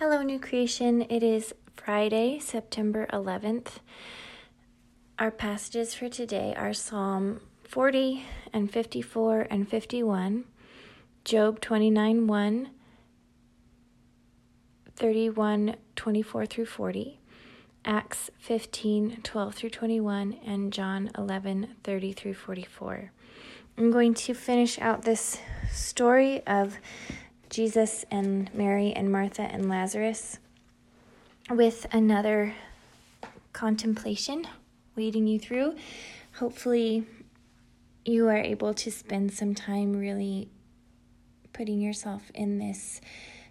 Hello, New Creation. It is Friday, September 11th. Our passages for today are Psalm 40 and 54 and 51, Job 29 1, 31 24 through 40, Acts 15 12 through 21, and John 11 30 through 44. I'm going to finish out this story of Jesus and Mary and Martha and Lazarus with another contemplation leading you through. Hopefully, you are able to spend some time really putting yourself in this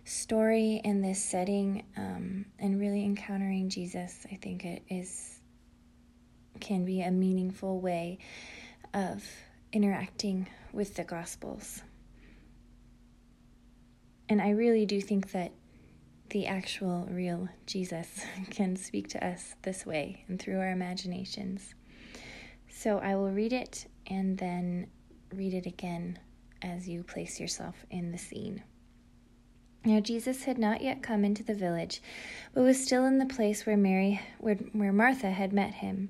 story, in this setting, um, and really encountering Jesus. I think it is can be a meaningful way of interacting with the Gospels. And I really do think that the actual, real Jesus can speak to us this way and through our imaginations. So I will read it and then read it again as you place yourself in the scene. Now Jesus had not yet come into the village, but was still in the place where Mary where, where Martha had met him.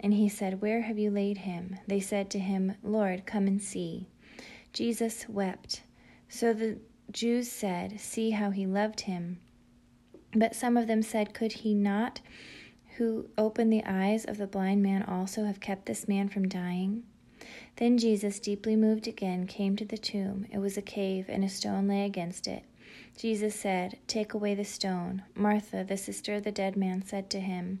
And he said, Where have you laid him? They said to him, Lord, come and see. Jesus wept. So the Jews said, See how he loved him. But some of them said, Could he not, who opened the eyes of the blind man, also have kept this man from dying? Then Jesus, deeply moved again, came to the tomb. It was a cave, and a stone lay against it. Jesus said, Take away the stone. Martha, the sister of the dead man, said to him,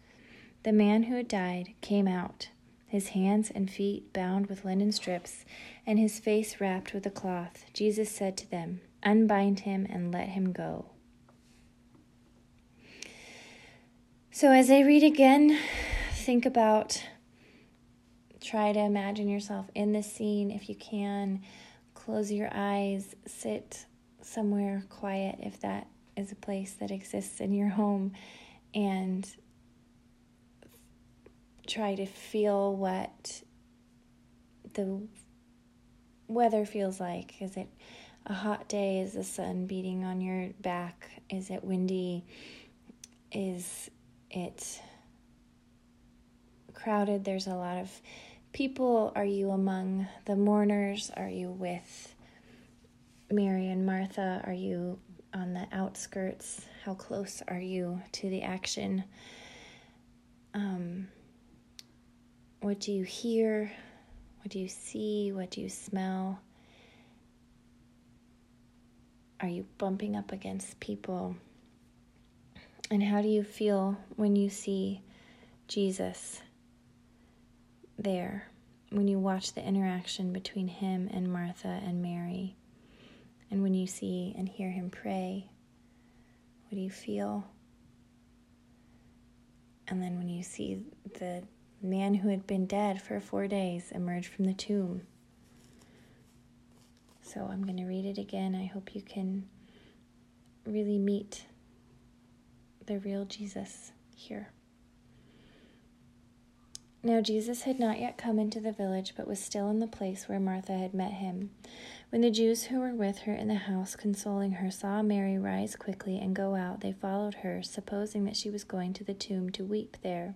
The man who had died came out, his hands and feet bound with linen strips, and his face wrapped with a cloth. Jesus said to them, Unbind him and let him go. So, as I read again, think about, try to imagine yourself in the scene if you can. Close your eyes, sit somewhere quiet if that is a place that exists in your home, and try to feel what the weather feels like. Is it a hot day? Is the sun beating on your back? Is it windy? Is it crowded? There's a lot of people. Are you among the mourners? Are you with Mary and Martha? Are you on the outskirts? How close are you to the action? Um, what do you hear? What do you see? What do you smell? Are you bumping up against people? And how do you feel when you see Jesus there? When you watch the interaction between him and Martha and Mary? And when you see and hear him pray, what do you feel? And then when you see man who had been dead for four days emerged from the tomb. So I'm going to read it again. I hope you can really meet the real Jesus here. Now Jesus had not yet come into the village, but was still in the place where Martha had met him. When the Jews who were with her in the house, consoling her, saw Mary rise quickly and go out, they followed her, supposing that she was going to the tomb to weep there.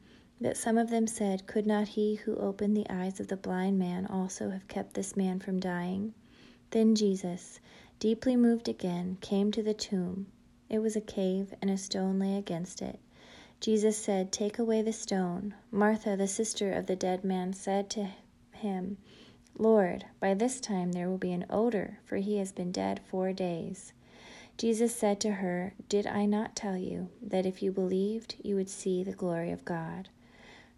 But some of them said, Could not he who opened the eyes of the blind man also have kept this man from dying? Then Jesus, deeply moved again, came to the tomb. It was a cave, and a stone lay against it. Jesus said, Take away the stone. Martha, the sister of the dead man, said to him, Lord, by this time there will be an odor, for he has been dead four days. Jesus said to her, Did I not tell you that if you believed, you would see the glory of God?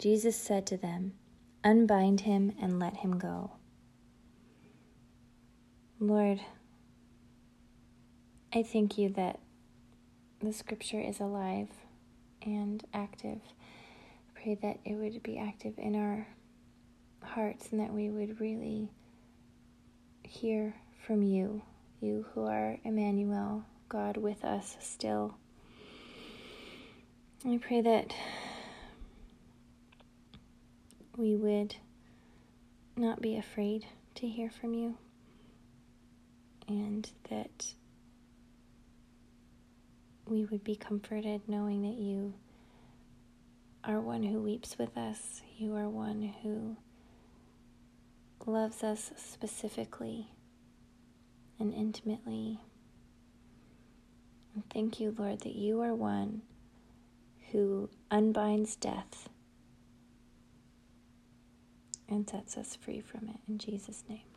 Jesus said to them, Unbind him and let him go. Lord, I thank you that the scripture is alive and active. I pray that it would be active in our hearts and that we would really hear from you, you who are Emmanuel, God with us still. I pray that we would not be afraid to hear from you and that we would be comforted knowing that you are one who weeps with us. You are one who loves us specifically and intimately. And thank you, Lord, that you are one who unbinds death and sets us free from it. In Jesus' name.